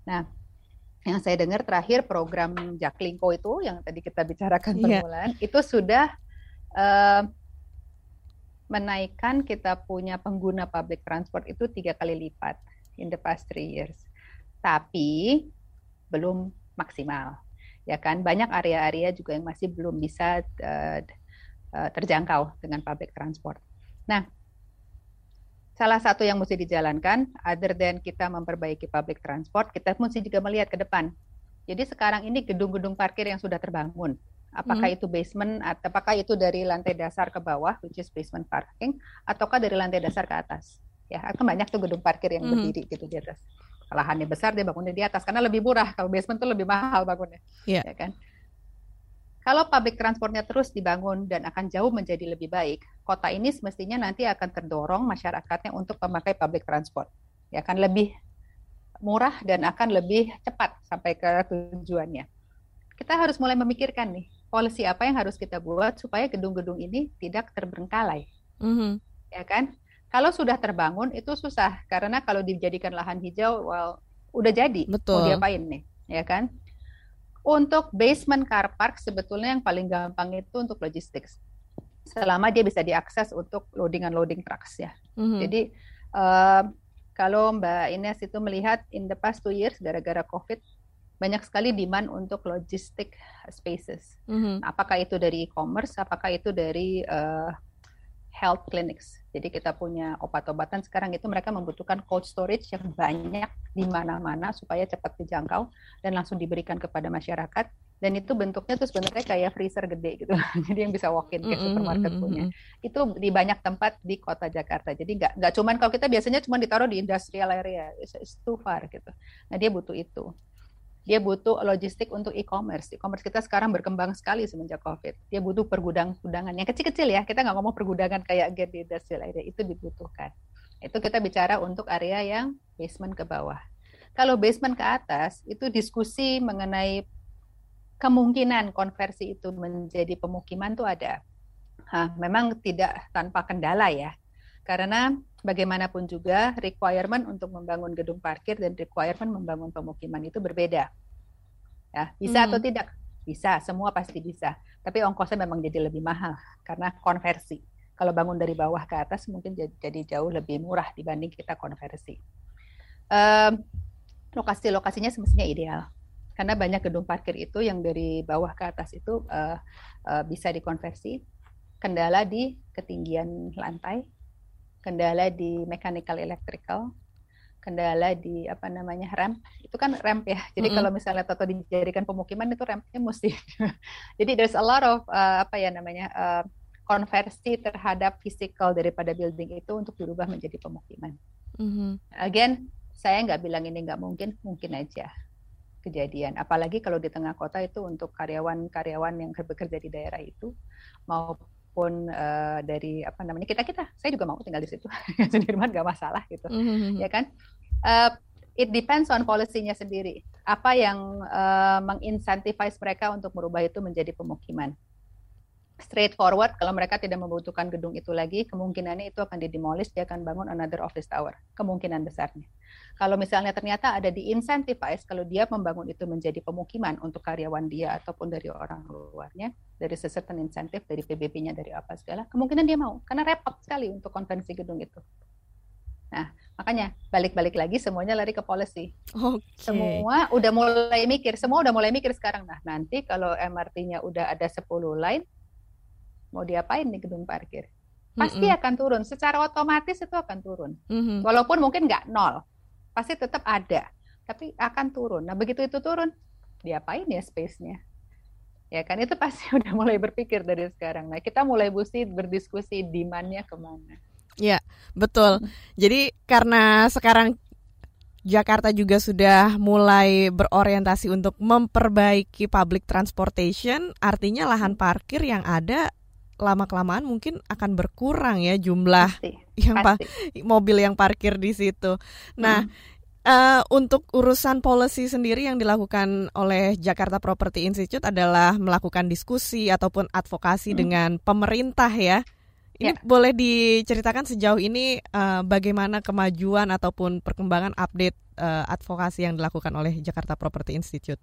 Nah, yang saya dengar terakhir program Jaklingko itu yang tadi kita bicarakan yeah. permulaan itu sudah uh, menaikkan kita punya pengguna public transport itu tiga kali lipat in the past three years. Tapi belum maksimal, ya kan? Banyak area-area juga yang masih belum bisa uh, uh, terjangkau dengan public transport. Nah, salah satu yang mesti dijalankan, other than kita memperbaiki public transport, kita mesti juga melihat ke depan. Jadi sekarang ini gedung-gedung parkir yang sudah terbangun, apakah hmm. itu basement, atau apakah itu dari lantai dasar ke bawah, which is basement parking, ataukah dari lantai dasar ke atas. Ya, akan banyak tuh gedung parkir yang hmm. berdiri gitu di atas. Lahannya besar, dia bangunnya di atas karena lebih murah. Kalau basement tuh lebih mahal bangunnya, yeah. ya kan? Kalau public transportnya terus dibangun dan akan jauh menjadi lebih baik, kota ini semestinya nanti akan terdorong masyarakatnya untuk memakai public transport. Ya akan lebih murah dan akan lebih cepat sampai ke tujuannya. Kita harus mulai memikirkan nih, polisi apa yang harus kita buat supaya gedung-gedung ini tidak terbengkalai. Mm -hmm. Ya kan? Kalau sudah terbangun itu susah karena kalau dijadikan lahan hijau, well, udah jadi. Betul. Mau diapain nih? Ya kan? Untuk basement car park sebetulnya yang paling gampang itu untuk logistik. Selama dia bisa diakses untuk loading and loading trucks ya. Mm-hmm. Jadi uh, kalau Mbak Ines itu melihat in the past two years gara-gara COVID banyak sekali demand untuk logistic spaces. Mm-hmm. Apakah itu dari e-commerce, apakah itu dari uh, health clinics. Jadi kita punya obat-obatan sekarang itu mereka membutuhkan cold storage yang banyak di mana-mana supaya cepat dijangkau dan langsung diberikan kepada masyarakat. Dan itu bentuknya tuh sebenarnya kayak freezer gede gitu. Jadi yang bisa walk-in ke supermarket punya. Itu di banyak tempat di kota Jakarta. Jadi nggak nggak cuman kalau kita biasanya cuma ditaruh di industrial area, it's too far gitu. Nah dia butuh itu dia butuh logistik untuk e-commerce. E-commerce kita sekarang berkembang sekali semenjak COVID. Dia butuh pergudang-pergudangan yang kecil-kecil ya. Kita nggak ngomong pergudangan kayak get di area itu dibutuhkan. Itu kita bicara untuk area yang basement ke bawah. Kalau basement ke atas itu diskusi mengenai kemungkinan konversi itu menjadi pemukiman tuh ada. Hah, memang tidak tanpa kendala ya. Karena bagaimanapun juga requirement untuk membangun gedung parkir dan requirement membangun pemukiman itu berbeda. Ya, bisa hmm. atau tidak? Bisa, semua pasti bisa. Tapi ongkosnya memang jadi lebih mahal karena konversi. Kalau bangun dari bawah ke atas mungkin jadi, jauh lebih murah dibanding kita konversi. Um, lokasi-lokasinya semestinya ideal karena banyak gedung parkir itu yang dari bawah ke atas itu uh, uh, bisa dikonversi. Kendala di ketinggian lantai, kendala di mechanical electrical, kendala di apa namanya ramp. Itu kan ramp ya. Jadi mm -hmm. kalau misalnya toto dijadikan pemukiman itu rampnya mesti jadi there's a lot of uh, apa ya namanya uh, konversi terhadap physical daripada building itu untuk dirubah menjadi pemukiman. Mm -hmm. again saya nggak bilang ini nggak mungkin mungkin aja kejadian. Apalagi kalau di tengah kota itu untuk karyawan-karyawan yang bekerja di daerah itu mau pun uh, dari apa namanya kita kita saya juga mau tinggal di situ. Sudirman gak masalah gitu. Mm-hmm. ya kan? Uh, it depends on policy-nya sendiri. Apa yang uh, mengincentivize mereka untuk merubah itu menjadi pemukiman straightforward kalau mereka tidak membutuhkan gedung itu lagi kemungkinannya itu akan didemolish dia akan bangun another office tower kemungkinan besarnya kalau misalnya ternyata ada di incentivize kalau dia membangun itu menjadi pemukiman untuk karyawan dia ataupun dari orang luarnya dari certain insentif dari PBB-nya dari apa segala kemungkinan dia mau karena repot sekali untuk konvensi gedung itu Nah, makanya balik-balik lagi semuanya lari ke policy. Okay. Semua udah mulai mikir, semua udah mulai mikir sekarang. Nah, nanti kalau MRT-nya udah ada 10 line, mau diapain nih gedung parkir? Pasti mm -hmm. akan turun, secara otomatis itu akan turun. Mm -hmm. Walaupun mungkin nggak nol, pasti tetap ada, tapi akan turun. Nah begitu itu turun, diapain ya space-nya? Ya kan itu pasti udah mulai berpikir dari sekarang. Nah kita mulai mesti berdiskusi demand-nya ke mana. Ya betul. Jadi karena sekarang Jakarta juga sudah mulai berorientasi untuk memperbaiki public transportation, artinya lahan parkir yang ada lama kelamaan mungkin akan berkurang ya jumlah pasti, yang pasti. mobil yang parkir di situ. Nah, hmm. uh, untuk urusan policy sendiri yang dilakukan oleh Jakarta Property Institute adalah melakukan diskusi ataupun advokasi hmm. dengan pemerintah ya. Ini ya. boleh diceritakan sejauh ini uh, bagaimana kemajuan ataupun perkembangan update uh, advokasi yang dilakukan oleh Jakarta Property Institute?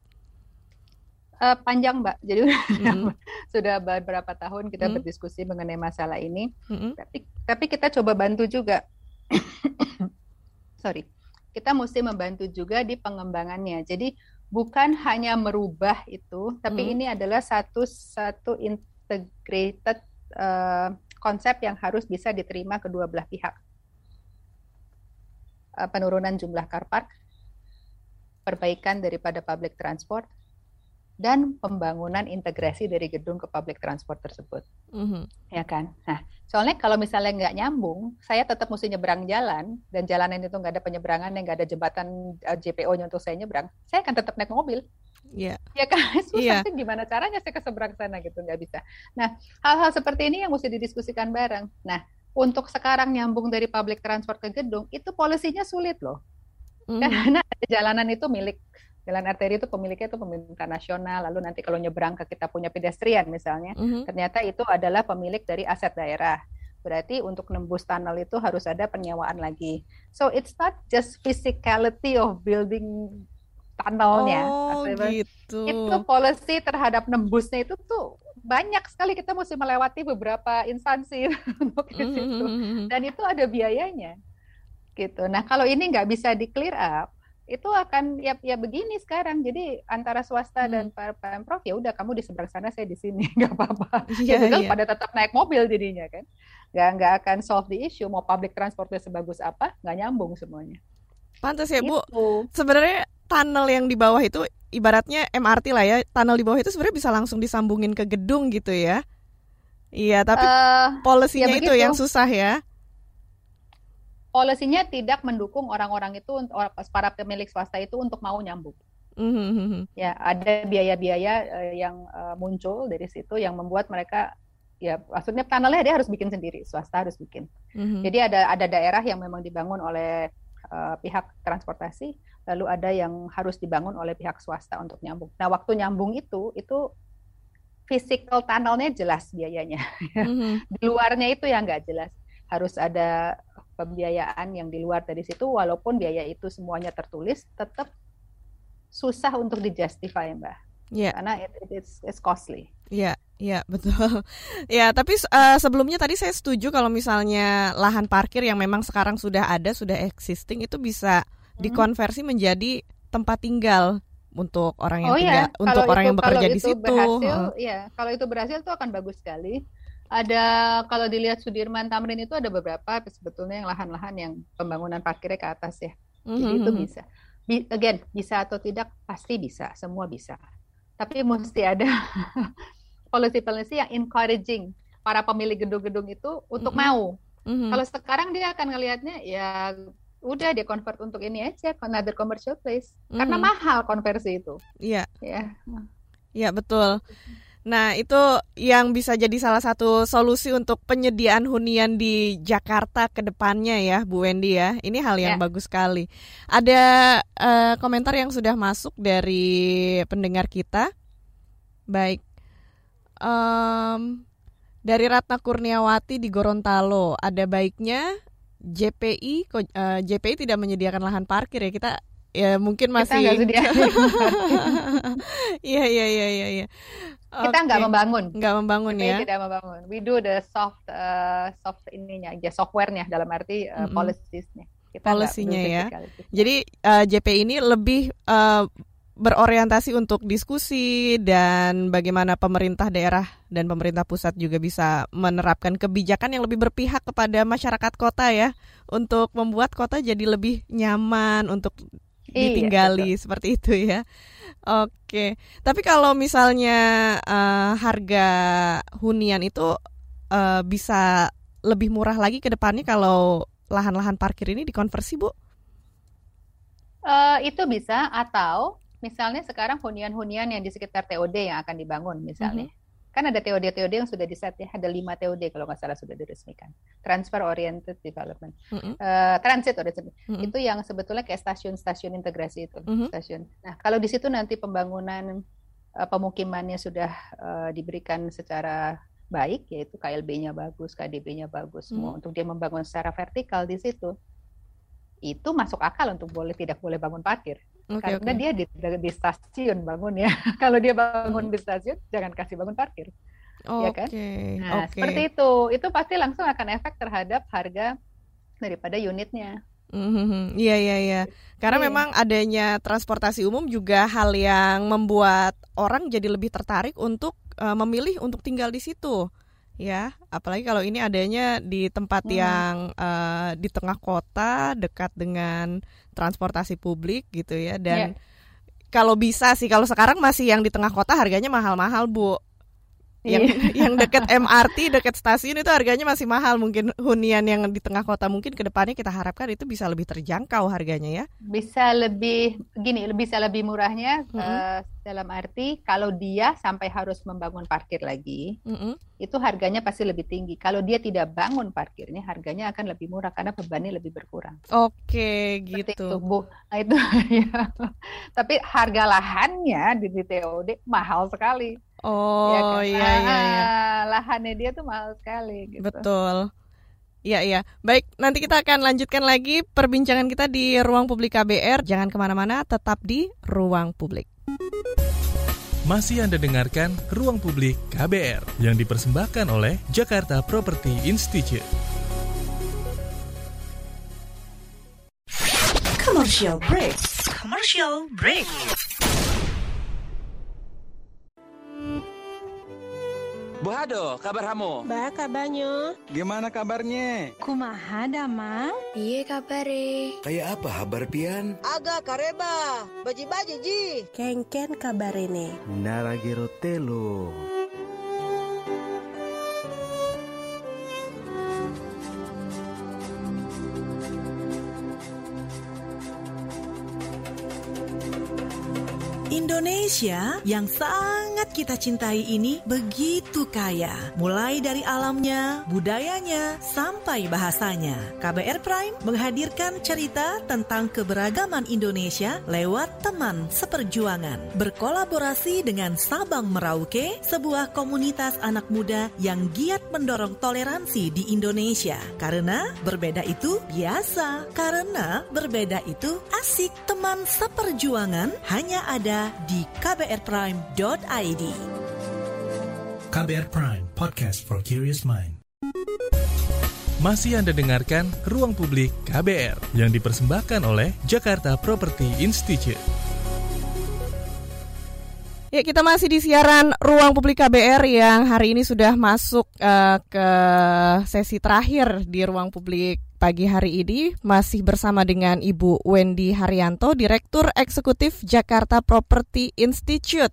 Uh, panjang mbak jadi mm-hmm. sudah beberapa tahun kita mm-hmm. berdiskusi mengenai masalah ini mm-hmm. tapi tapi kita coba bantu juga sorry kita mesti membantu juga di pengembangannya jadi bukan hanya merubah itu tapi mm-hmm. ini adalah satu satu integrated uh, konsep yang harus bisa diterima kedua belah pihak uh, penurunan jumlah car park perbaikan daripada public transport dan pembangunan integrasi dari gedung ke public transport tersebut, mm-hmm. ya kan? Nah, soalnya kalau misalnya nggak nyambung, saya tetap mesti nyebrang jalan dan jalanan itu nggak ada penyeberangan, yang nggak ada jembatan uh, eh, JPO-nya untuk saya nyebrang, saya akan tetap naik mobil. Iya. Yeah. Ya kan, susah yeah. sih gimana caranya saya ke seberang sana gitu nggak bisa. Nah, hal-hal seperti ini yang mesti didiskusikan bareng. Nah, untuk sekarang nyambung dari public transport ke gedung itu polisinya sulit loh, mm. karena jalanan itu milik jalan arteri itu pemiliknya itu pemerintah nasional lalu nanti kalau nyebrang ke kita punya pedestrian misalnya mm-hmm. ternyata itu adalah pemilik dari aset daerah berarti untuk nembus tunnel itu harus ada penyewaan lagi so it's not just physicality of building tunnelnya oh, gitu. itu policy terhadap nembusnya itu tuh banyak sekali kita mesti melewati beberapa instansi untuk mm-hmm. dan itu ada biayanya gitu. Nah kalau ini nggak bisa di clear up, itu akan ya ya begini sekarang. Jadi antara swasta hmm. dan pemprov ya udah kamu di seberang sana saya di sini nggak apa-apa. Yeah, ya, yeah. pada tetap naik mobil jadinya kan. Nggak nggak akan solve the issue. Mau public transportnya sebagus apa nggak nyambung semuanya. Pantas ya Bu. Gitu. Sebenarnya tunnel yang di bawah itu ibaratnya MRT lah ya. Tunnel di bawah itu sebenarnya bisa langsung disambungin ke gedung gitu ya. Iya, tapi uh, polisinya ya itu yang susah ya polisinya tidak mendukung orang-orang itu para pemilik swasta itu untuk mau nyambung. Mm-hmm. Ya, ada biaya-biaya uh, yang uh, muncul dari situ yang membuat mereka ya maksudnya tunnelnya dia harus bikin sendiri, swasta harus bikin. Mm-hmm. Jadi ada ada daerah yang memang dibangun oleh uh, pihak transportasi, lalu ada yang harus dibangun oleh pihak swasta untuk nyambung. Nah, waktu nyambung itu itu physical tunnelnya jelas biayanya. Mm-hmm. Di luarnya itu yang nggak jelas. Harus ada pembiayaan yang di luar dari situ walaupun biaya itu semuanya tertulis tetap susah untuk dijustify mbak yeah. karena it, it, it's, it's costly ya yeah, ya betul ya tapi uh, sebelumnya tadi saya setuju kalau misalnya lahan parkir yang memang sekarang sudah ada sudah existing itu bisa hmm. dikonversi menjadi tempat tinggal untuk orang yang oh, tinggal iya. untuk kalau orang itu, yang bekerja di situ. Berhasil, uh. ya, kalau itu berhasil itu akan bagus sekali ada kalau dilihat Sudirman Tamrin itu ada beberapa sebetulnya yang lahan-lahan yang pembangunan parkirnya ke atas ya. Mm-hmm. Jadi itu mhm. bisa. Be, again, bisa atau tidak pasti bisa, semua bisa. Tapi mesti ada policy-policy yang encouraging para pemilik gedung-gedung itu untuk mm-hmm. mau. Mm-hmm. Kalau sekarang dia akan ngelihatnya ya udah dia convert untuk ini aja another commercial place mm-hmm. karena mahal konversi itu. Iya. Yeah. Ya. Iya, betul. Nah, itu yang bisa jadi salah satu solusi untuk penyediaan hunian di Jakarta ke depannya ya, Bu Wendy ya. Ini hal yang ya. bagus sekali. Ada uh, komentar yang sudah masuk dari pendengar kita. Baik. Um, dari Ratna Kurniawati di Gorontalo, ada baiknya JPI uh, eh, JPI tidak menyediakan lahan parkir ya. Kita ya mungkin masih Iya iya iya iya iya. Kita nggak membangun. Nggak membangun Kita ya. Tidak membangun. We do the soft uh, soft ininya aja softwarenya dalam arti uh, mm -hmm. policies-nya. Polisinya ya. Jadi uh, JP ini lebih uh, berorientasi untuk diskusi dan bagaimana pemerintah daerah dan pemerintah pusat juga bisa menerapkan kebijakan yang lebih berpihak kepada masyarakat kota ya untuk membuat kota jadi lebih nyaman untuk ditinggali iya, seperti itu ya. Oke, tapi kalau misalnya uh, harga hunian itu uh, bisa lebih murah lagi ke depannya kalau lahan-lahan parkir ini dikonversi, Bu? Uh, itu bisa atau misalnya sekarang hunian-hunian yang di sekitar TOD yang akan dibangun misalnya. Mm -hmm kan ada TOD-TOD yang sudah diset ya, ada lima TOD kalau nggak salah sudah diresmikan. Transfer Oriented Development, mm -hmm. uh, Transit Oriented, mm -hmm. itu yang sebetulnya kayak stasiun-stasiun integrasi itu, mm -hmm. stasiun. Nah kalau di situ nanti pembangunan uh, pemukimannya sudah uh, diberikan secara baik, yaitu KLB-nya bagus, KDB-nya bagus, semua mm -hmm. untuk dia membangun secara vertikal di situ, itu masuk akal untuk boleh tidak boleh bangun parkir. Okay, Karena okay. dia di, di stasiun bangun ya. Kalau dia bangun hmm. di stasiun, jangan kasih bangun parkir. Oh, ya kan? Nah, okay. seperti itu. Itu pasti langsung akan efek terhadap harga daripada unitnya. Mm-hmm. Iya iya iya. Karena yeah. memang adanya transportasi umum juga hal yang membuat orang jadi lebih tertarik untuk uh, memilih untuk tinggal di situ ya apalagi kalau ini adanya di tempat hmm. yang uh, di tengah kota dekat dengan transportasi publik gitu ya dan yeah. kalau bisa sih kalau sekarang masih yang di tengah kota harganya mahal-mahal bu yang iya. yang dekat MRT dekat stasiun itu harganya masih mahal mungkin hunian yang di tengah kota mungkin ke depannya kita harapkan itu bisa lebih terjangkau harganya ya bisa lebih gini bisa lebih murahnya mm -hmm. uh, dalam arti kalau dia sampai harus membangun parkir lagi mm -hmm. itu harganya pasti lebih tinggi kalau dia tidak bangun parkirnya harganya akan lebih murah karena bebannya lebih berkurang oke gitu itu, Bu. Nah, itu ya. tapi harga lahannya di, di TOD mahal sekali oh ya kan? iya iya, iya. lahannya dia tuh mahal sekali gitu. Betul. Iya iya. Baik, nanti kita akan lanjutkan lagi perbincangan kita di ruang publik KBR. Jangan ke mana-mana, tetap di ruang publik. Masih Anda dengarkan Ruang Publik KBR yang dipersembahkan oleh Jakarta Property Institute. Commercial break. Commercial break. Bu Hado, kabar kamu? Ba kabarnya? Gimana kabarnya? Kumaha damang? Iya kabare. Kayak apa kabar pian? Aga kareba, baji-baji ji. Kengken kabar ini. Naragero telo. Indonesia yang sangat kita cintai ini begitu kaya, mulai dari alamnya, budayanya, sampai bahasanya. KBR Prime menghadirkan cerita tentang keberagaman Indonesia lewat teman seperjuangan. Berkolaborasi dengan Sabang Merauke, sebuah komunitas anak muda yang giat mendorong toleransi di Indonesia. Karena berbeda itu biasa, karena berbeda itu asik. Teman seperjuangan hanya ada di kbrprime.id. KBR Prime, podcast for curious mind. Masih Anda dengarkan Ruang Publik KBR yang dipersembahkan oleh Jakarta Property Institute. Ya, kita masih di siaran Ruang Publik KBR yang hari ini sudah masuk uh, ke sesi terakhir di Ruang Publik pagi hari ini masih bersama dengan Ibu Wendy Haryanto, Direktur Eksekutif Jakarta Property Institute.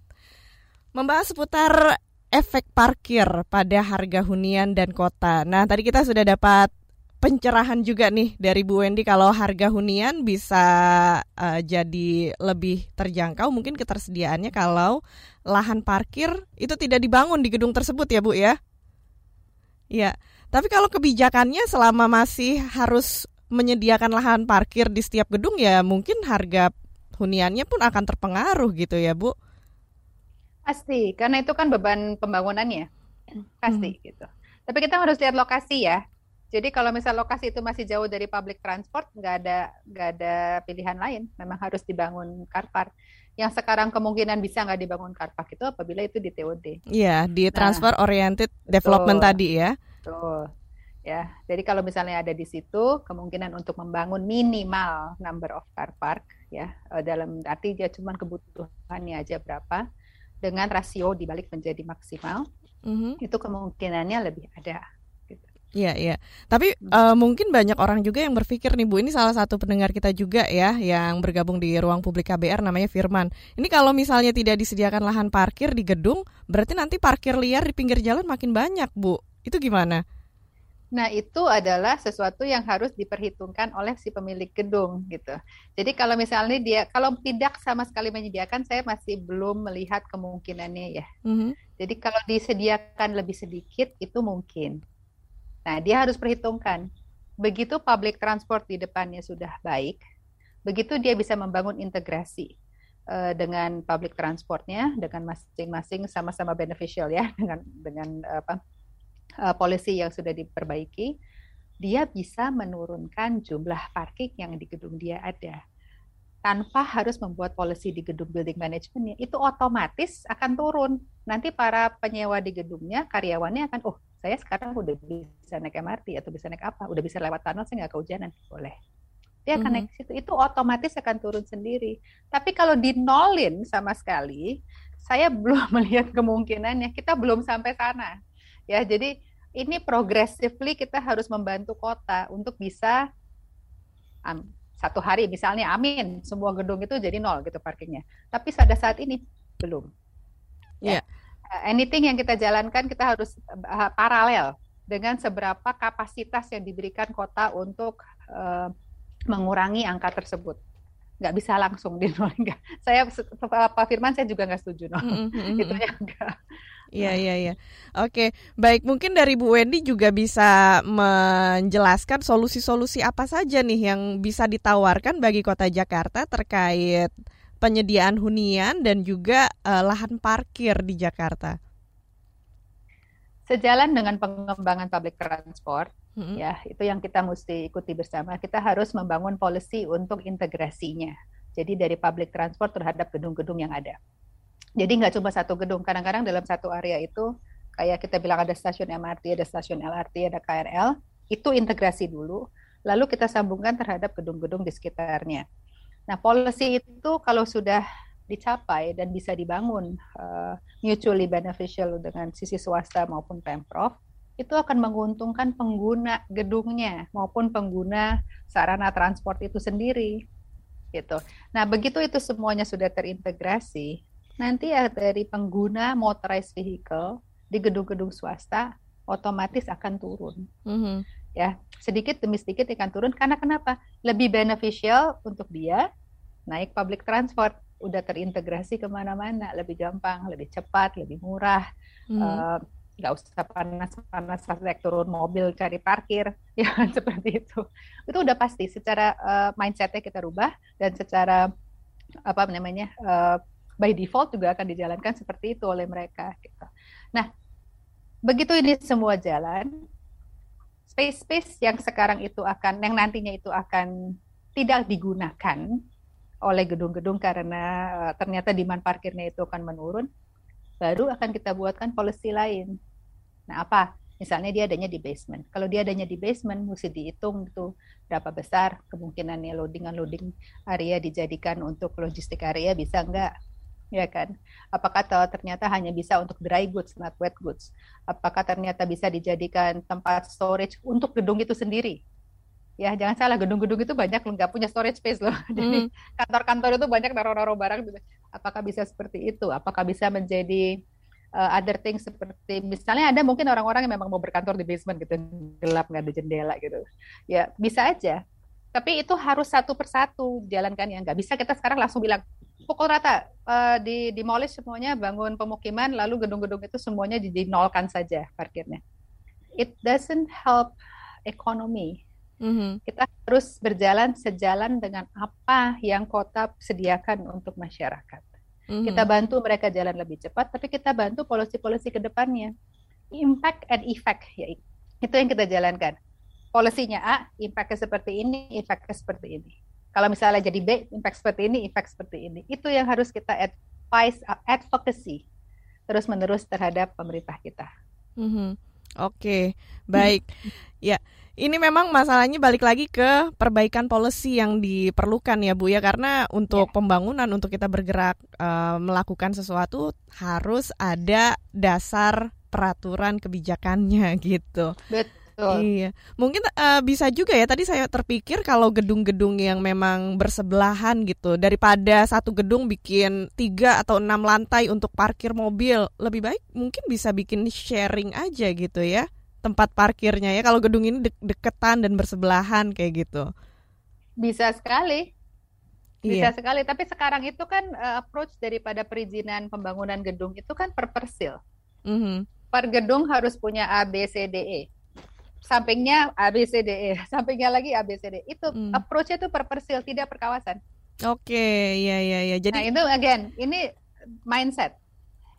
Membahas seputar efek parkir pada harga hunian dan kota. Nah, tadi kita sudah dapat pencerahan juga nih dari Bu Wendy kalau harga hunian bisa uh, jadi lebih terjangkau mungkin ketersediaannya kalau lahan parkir itu tidak dibangun di gedung tersebut ya Bu ya. Ya. Tapi kalau kebijakannya selama masih harus menyediakan lahan parkir di setiap gedung ya mungkin harga huniannya pun akan terpengaruh gitu ya Bu. Pasti, karena itu kan beban pembangunannya. Pasti hmm. gitu. Tapi kita harus lihat lokasi ya. Jadi kalau misal lokasi itu masih jauh dari public transport, nggak ada nggak ada pilihan lain. Memang harus dibangun car park. Yang sekarang kemungkinan bisa nggak dibangun car park itu apabila itu di TOD. Iya, di nah, transfer nah, oriented development betul. tadi ya. Betul. Ya, jadi kalau misalnya ada di situ, kemungkinan untuk membangun minimal number of car park, ya, eh, dalam arti dia cuma kebutuhannya aja berapa, dengan rasio dibalik menjadi maksimal, mm-hmm. itu kemungkinannya lebih ada. Gitu. Iya, iya. Tapi hmm. uh, mungkin banyak orang juga yang berpikir nih Bu, ini salah satu pendengar kita juga ya yang bergabung di ruang publik KBR namanya Firman. Ini kalau misalnya tidak disediakan lahan parkir di gedung, berarti nanti parkir liar di pinggir jalan makin banyak, Bu. Itu gimana? Nah, itu adalah sesuatu yang harus diperhitungkan oleh si pemilik gedung gitu. Jadi kalau misalnya dia kalau tidak sama sekali menyediakan, saya masih belum melihat kemungkinannya ya. Mm-hmm. Jadi kalau disediakan lebih sedikit itu mungkin. Nah, dia harus perhitungkan. Begitu public transport di depannya sudah baik, begitu dia bisa membangun integrasi uh, dengan public transportnya, dengan masing-masing sama-sama beneficial ya, dengan dengan apa uh, polisi yang sudah diperbaiki, dia bisa menurunkan jumlah parking yang di gedung dia ada. Tanpa harus membuat polisi di gedung building managementnya itu otomatis akan turun. Nanti para penyewa di gedungnya karyawannya akan oh saya sekarang udah bisa naik MRT atau bisa naik apa? Udah bisa lewat tunnel saya nggak kehujanan. Boleh. Dia akan mm -hmm. naik situ. Itu otomatis akan turun sendiri. Tapi kalau dinolin sama sekali saya belum melihat kemungkinannya. Kita belum sampai sana ya jadi ini progressively kita harus membantu kota untuk bisa um, satu hari misalnya amin semua gedung itu jadi nol gitu parkirnya tapi pada saat ini belum ya yeah. anything yang kita jalankan kita harus uh, paralel dengan seberapa kapasitas yang diberikan kota untuk uh, mengurangi angka tersebut nggak bisa langsung di nol enggak. Saya Pak Firman saya juga nggak setuju nol. Mm -hmm. Itu ya enggak. Iya iya iya. Oke, baik mungkin dari Bu Wendy juga bisa menjelaskan solusi-solusi apa saja nih yang bisa ditawarkan bagi Kota Jakarta terkait penyediaan hunian dan juga uh, lahan parkir di Jakarta. Sejalan dengan pengembangan public transport, hmm. ya itu yang kita mesti ikuti bersama. Kita harus membangun policy untuk integrasinya. Jadi dari public transport terhadap gedung-gedung yang ada. Jadi nggak cuma satu gedung. Kadang-kadang dalam satu area itu kayak kita bilang ada stasiun MRT, ada stasiun LRT, ada KRL, itu integrasi dulu. Lalu kita sambungkan terhadap gedung-gedung di sekitarnya. Nah, policy itu kalau sudah dicapai dan bisa dibangun uh, mutually beneficial dengan sisi swasta maupun pemprov, itu akan menguntungkan pengguna gedungnya maupun pengguna sarana transport itu sendiri gitu. Nah, begitu itu semuanya sudah terintegrasi, nanti ya dari pengguna motorized vehicle di gedung-gedung swasta otomatis akan turun. Mm -hmm. Ya, sedikit demi sedikit akan turun karena kenapa? Lebih beneficial untuk dia naik public transport udah terintegrasi ke mana-mana, lebih gampang, lebih cepat, lebih murah. Mm uh, nggak usah panas-panas naik turun mobil cari parkir ya seperti itu itu udah pasti secara uh, mindsetnya kita rubah dan secara apa namanya uh, by default juga akan dijalankan seperti itu oleh mereka gitu. nah begitu ini semua jalan space-space yang sekarang itu akan yang nantinya itu akan tidak digunakan oleh gedung-gedung karena uh, ternyata demand parkirnya itu akan menurun baru akan kita buatkan policy lain. Nah, apa? Misalnya dia adanya di basement. Kalau dia adanya di basement, mesti dihitung itu berapa besar kemungkinannya loading-loading area dijadikan untuk logistik area bisa enggak? Ya kan? Apakah ternyata hanya bisa untuk dry goods, not wet goods? Apakah ternyata bisa dijadikan tempat storage untuk gedung itu sendiri? ya jangan salah gedung-gedung itu banyak nggak punya storage space loh jadi hmm. kantor-kantor itu banyak naruh-naruh barang apakah bisa seperti itu apakah bisa menjadi uh, other things seperti misalnya ada mungkin orang-orang yang memang mau berkantor di basement gitu gelap nggak ada jendela gitu ya bisa aja tapi itu harus satu persatu jalankan ya nggak bisa kita sekarang langsung bilang pukul rata uh, di demolish semuanya bangun pemukiman lalu gedung-gedung itu semuanya dinolkan saja parkirnya it doesn't help ekonomi Mm-hmm. Kita harus berjalan sejalan dengan apa yang kota sediakan untuk masyarakat. Mm-hmm. Kita bantu mereka jalan lebih cepat, tapi kita bantu polisi-polisi ke depannya. Impact and effect, ya itu yang kita jalankan. Polisinya A, impactnya seperti ini, impactnya seperti ini. Kalau misalnya jadi B, impact seperti ini, impact seperti ini. Itu yang harus kita advise, advocacy terus-menerus terhadap pemerintah kita. Mm-hmm. Oke, okay. baik. ya, ini memang masalahnya balik lagi ke perbaikan policy yang diperlukan ya Bu ya karena untuk yeah. pembangunan untuk kita bergerak uh, melakukan sesuatu harus ada dasar peraturan kebijakannya gitu. Betul. Iya, mungkin uh, bisa juga ya. Tadi saya terpikir kalau gedung-gedung yang memang bersebelahan gitu, daripada satu gedung bikin tiga atau enam lantai untuk parkir mobil, lebih baik mungkin bisa bikin sharing aja gitu ya tempat parkirnya ya. Kalau gedung ini de deketan dan bersebelahan kayak gitu. Bisa sekali. Bisa iya. sekali. Tapi sekarang itu kan uh, approach daripada perizinan pembangunan gedung itu kan per persil. Mm -hmm. per gedung harus punya A B C D E sampingnya A B C D E sampingnya lagi A B C D itu mm. approachnya itu per persil tidak per kawasan oke okay, ya ya ya jadi nah itu again ini mindset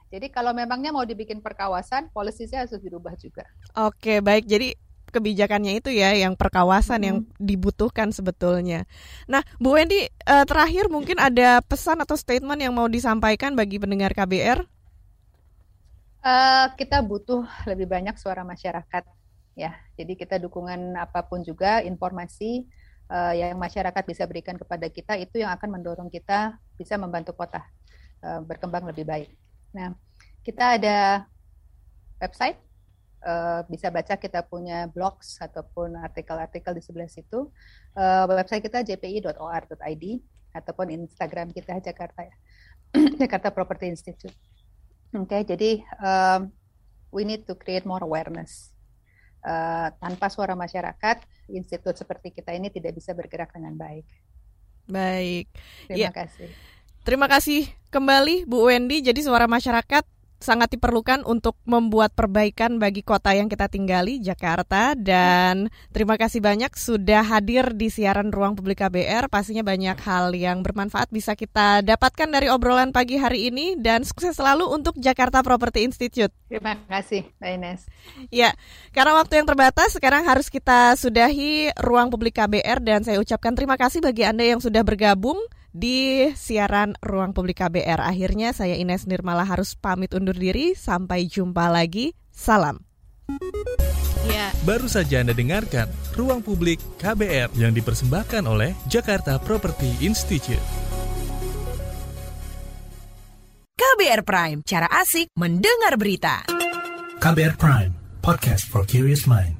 jadi kalau memangnya mau dibikin perkawasan, polisinya harus dirubah juga. Oke, baik. Jadi kebijakannya itu ya yang perkawasan hmm. yang dibutuhkan sebetulnya. Nah, Bu Wendy eh, terakhir mungkin ada pesan atau statement yang mau disampaikan bagi pendengar KBR? Uh, eh, kita butuh lebih banyak suara masyarakat ya. Jadi kita dukungan apa pun juga informasi uh, yang masyarakat bisa berikan kepada kita itu yang akan mendorong kita bisa membantu kota uh, berkembang lebih baik. Nah, kita ada website, uh, bisa baca kita punya blogs ataupun artikel-artikel di sebelah situ. Uh, website kita jpi.or.id ataupun Instagram kita Jakarta ya, Jakarta Property Institute. Oke, okay, jadi um, we need to create more awareness. Uh, tanpa suara masyarakat, institut seperti kita ini tidak bisa bergerak dengan baik. Baik. Terima ya. kasih. Terima kasih kembali Bu Wendy. Jadi suara masyarakat sangat diperlukan untuk membuat perbaikan bagi kota yang kita tinggali, Jakarta. Dan terima kasih banyak sudah hadir di siaran Ruang Publik KBR. Pastinya banyak hal yang bermanfaat bisa kita dapatkan dari obrolan pagi hari ini. Dan sukses selalu untuk Jakarta Property Institute. Terima kasih, Mbak Ines. Ya, karena waktu yang terbatas, sekarang harus kita sudahi Ruang Publik KBR. Dan saya ucapkan terima kasih bagi Anda yang sudah bergabung di siaran Ruang Publik KBR. Akhirnya saya Ines Nirmala harus pamit undur diri. Sampai jumpa lagi. Salam. Ya. Baru saja Anda dengarkan Ruang Publik KBR yang dipersembahkan oleh Jakarta Property Institute. KBR Prime, cara asik mendengar berita. KBR Prime, podcast for curious mind.